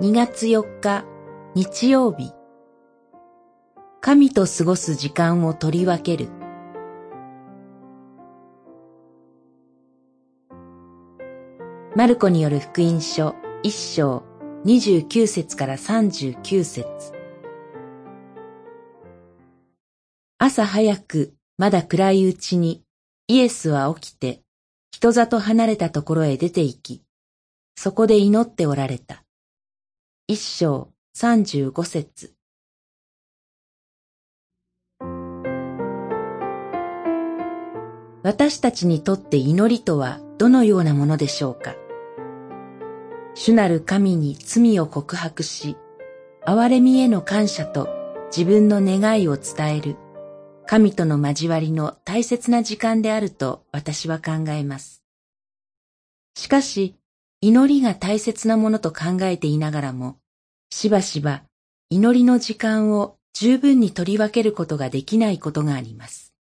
2月4日日曜日。神と過ごす時間を取り分ける。マルコによる福音書一章29節から39節。朝早くまだ暗いうちにイエスは起きて人里離れたところへ出て行き、そこで祈っておられた。一章三十五節私たちにとって祈りとはどのようなものでしょうか？主なる神に罪を告白し、憐れみへの感謝と自分の願いを伝える神との交わりの大切な時間であると私は考えます。しかし、祈りが大切なものと考えていながらも、しばしば祈りの時間を十分に取り分けることができないことがあります。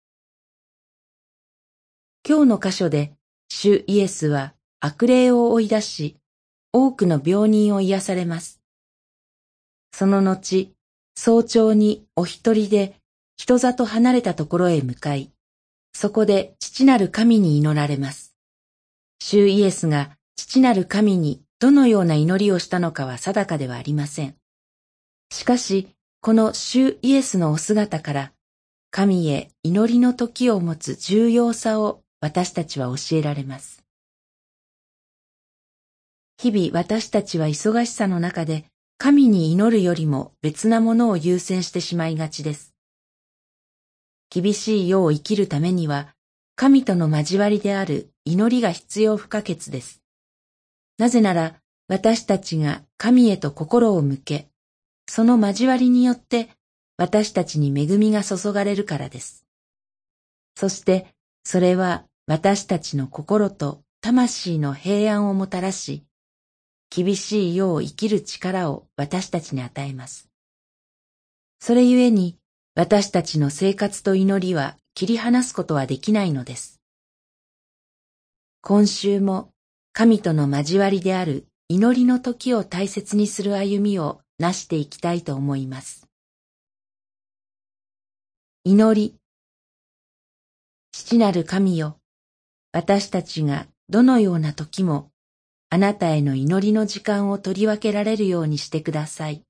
今日の箇所で、主イエスは悪霊を追い出し、多くの病人を癒されます。その後、早朝にお一人で人里離れたところへ向かい、そこで父なる神に祈られます。主イエスが父なる神にどのような祈りをしたのかは定かではありません。しかし、この主イエスのお姿から、神へ祈りの時を持つ重要さを私たちは教えられます。日々私たちは忙しさの中で神に祈るよりも別なものを優先してしまいがちです。厳しい世を生きるためには神との交わりである祈りが必要不可欠です。なぜなら私たちが神へと心を向け、その交わりによって私たちに恵みが注がれるからです。そしてそれは私たちの心と魂の平安をもたらし、厳しい世を生きる力を私たちに与えます。それゆえに私たちの生活と祈りは切り離すことはできないのです。今週も神との交わりである祈りの時を大切にする歩みをなしていきたいと思います。祈り父なる神よ、私たちがどのような時もあなたへの祈りの時間を取り分けられるようにしてください。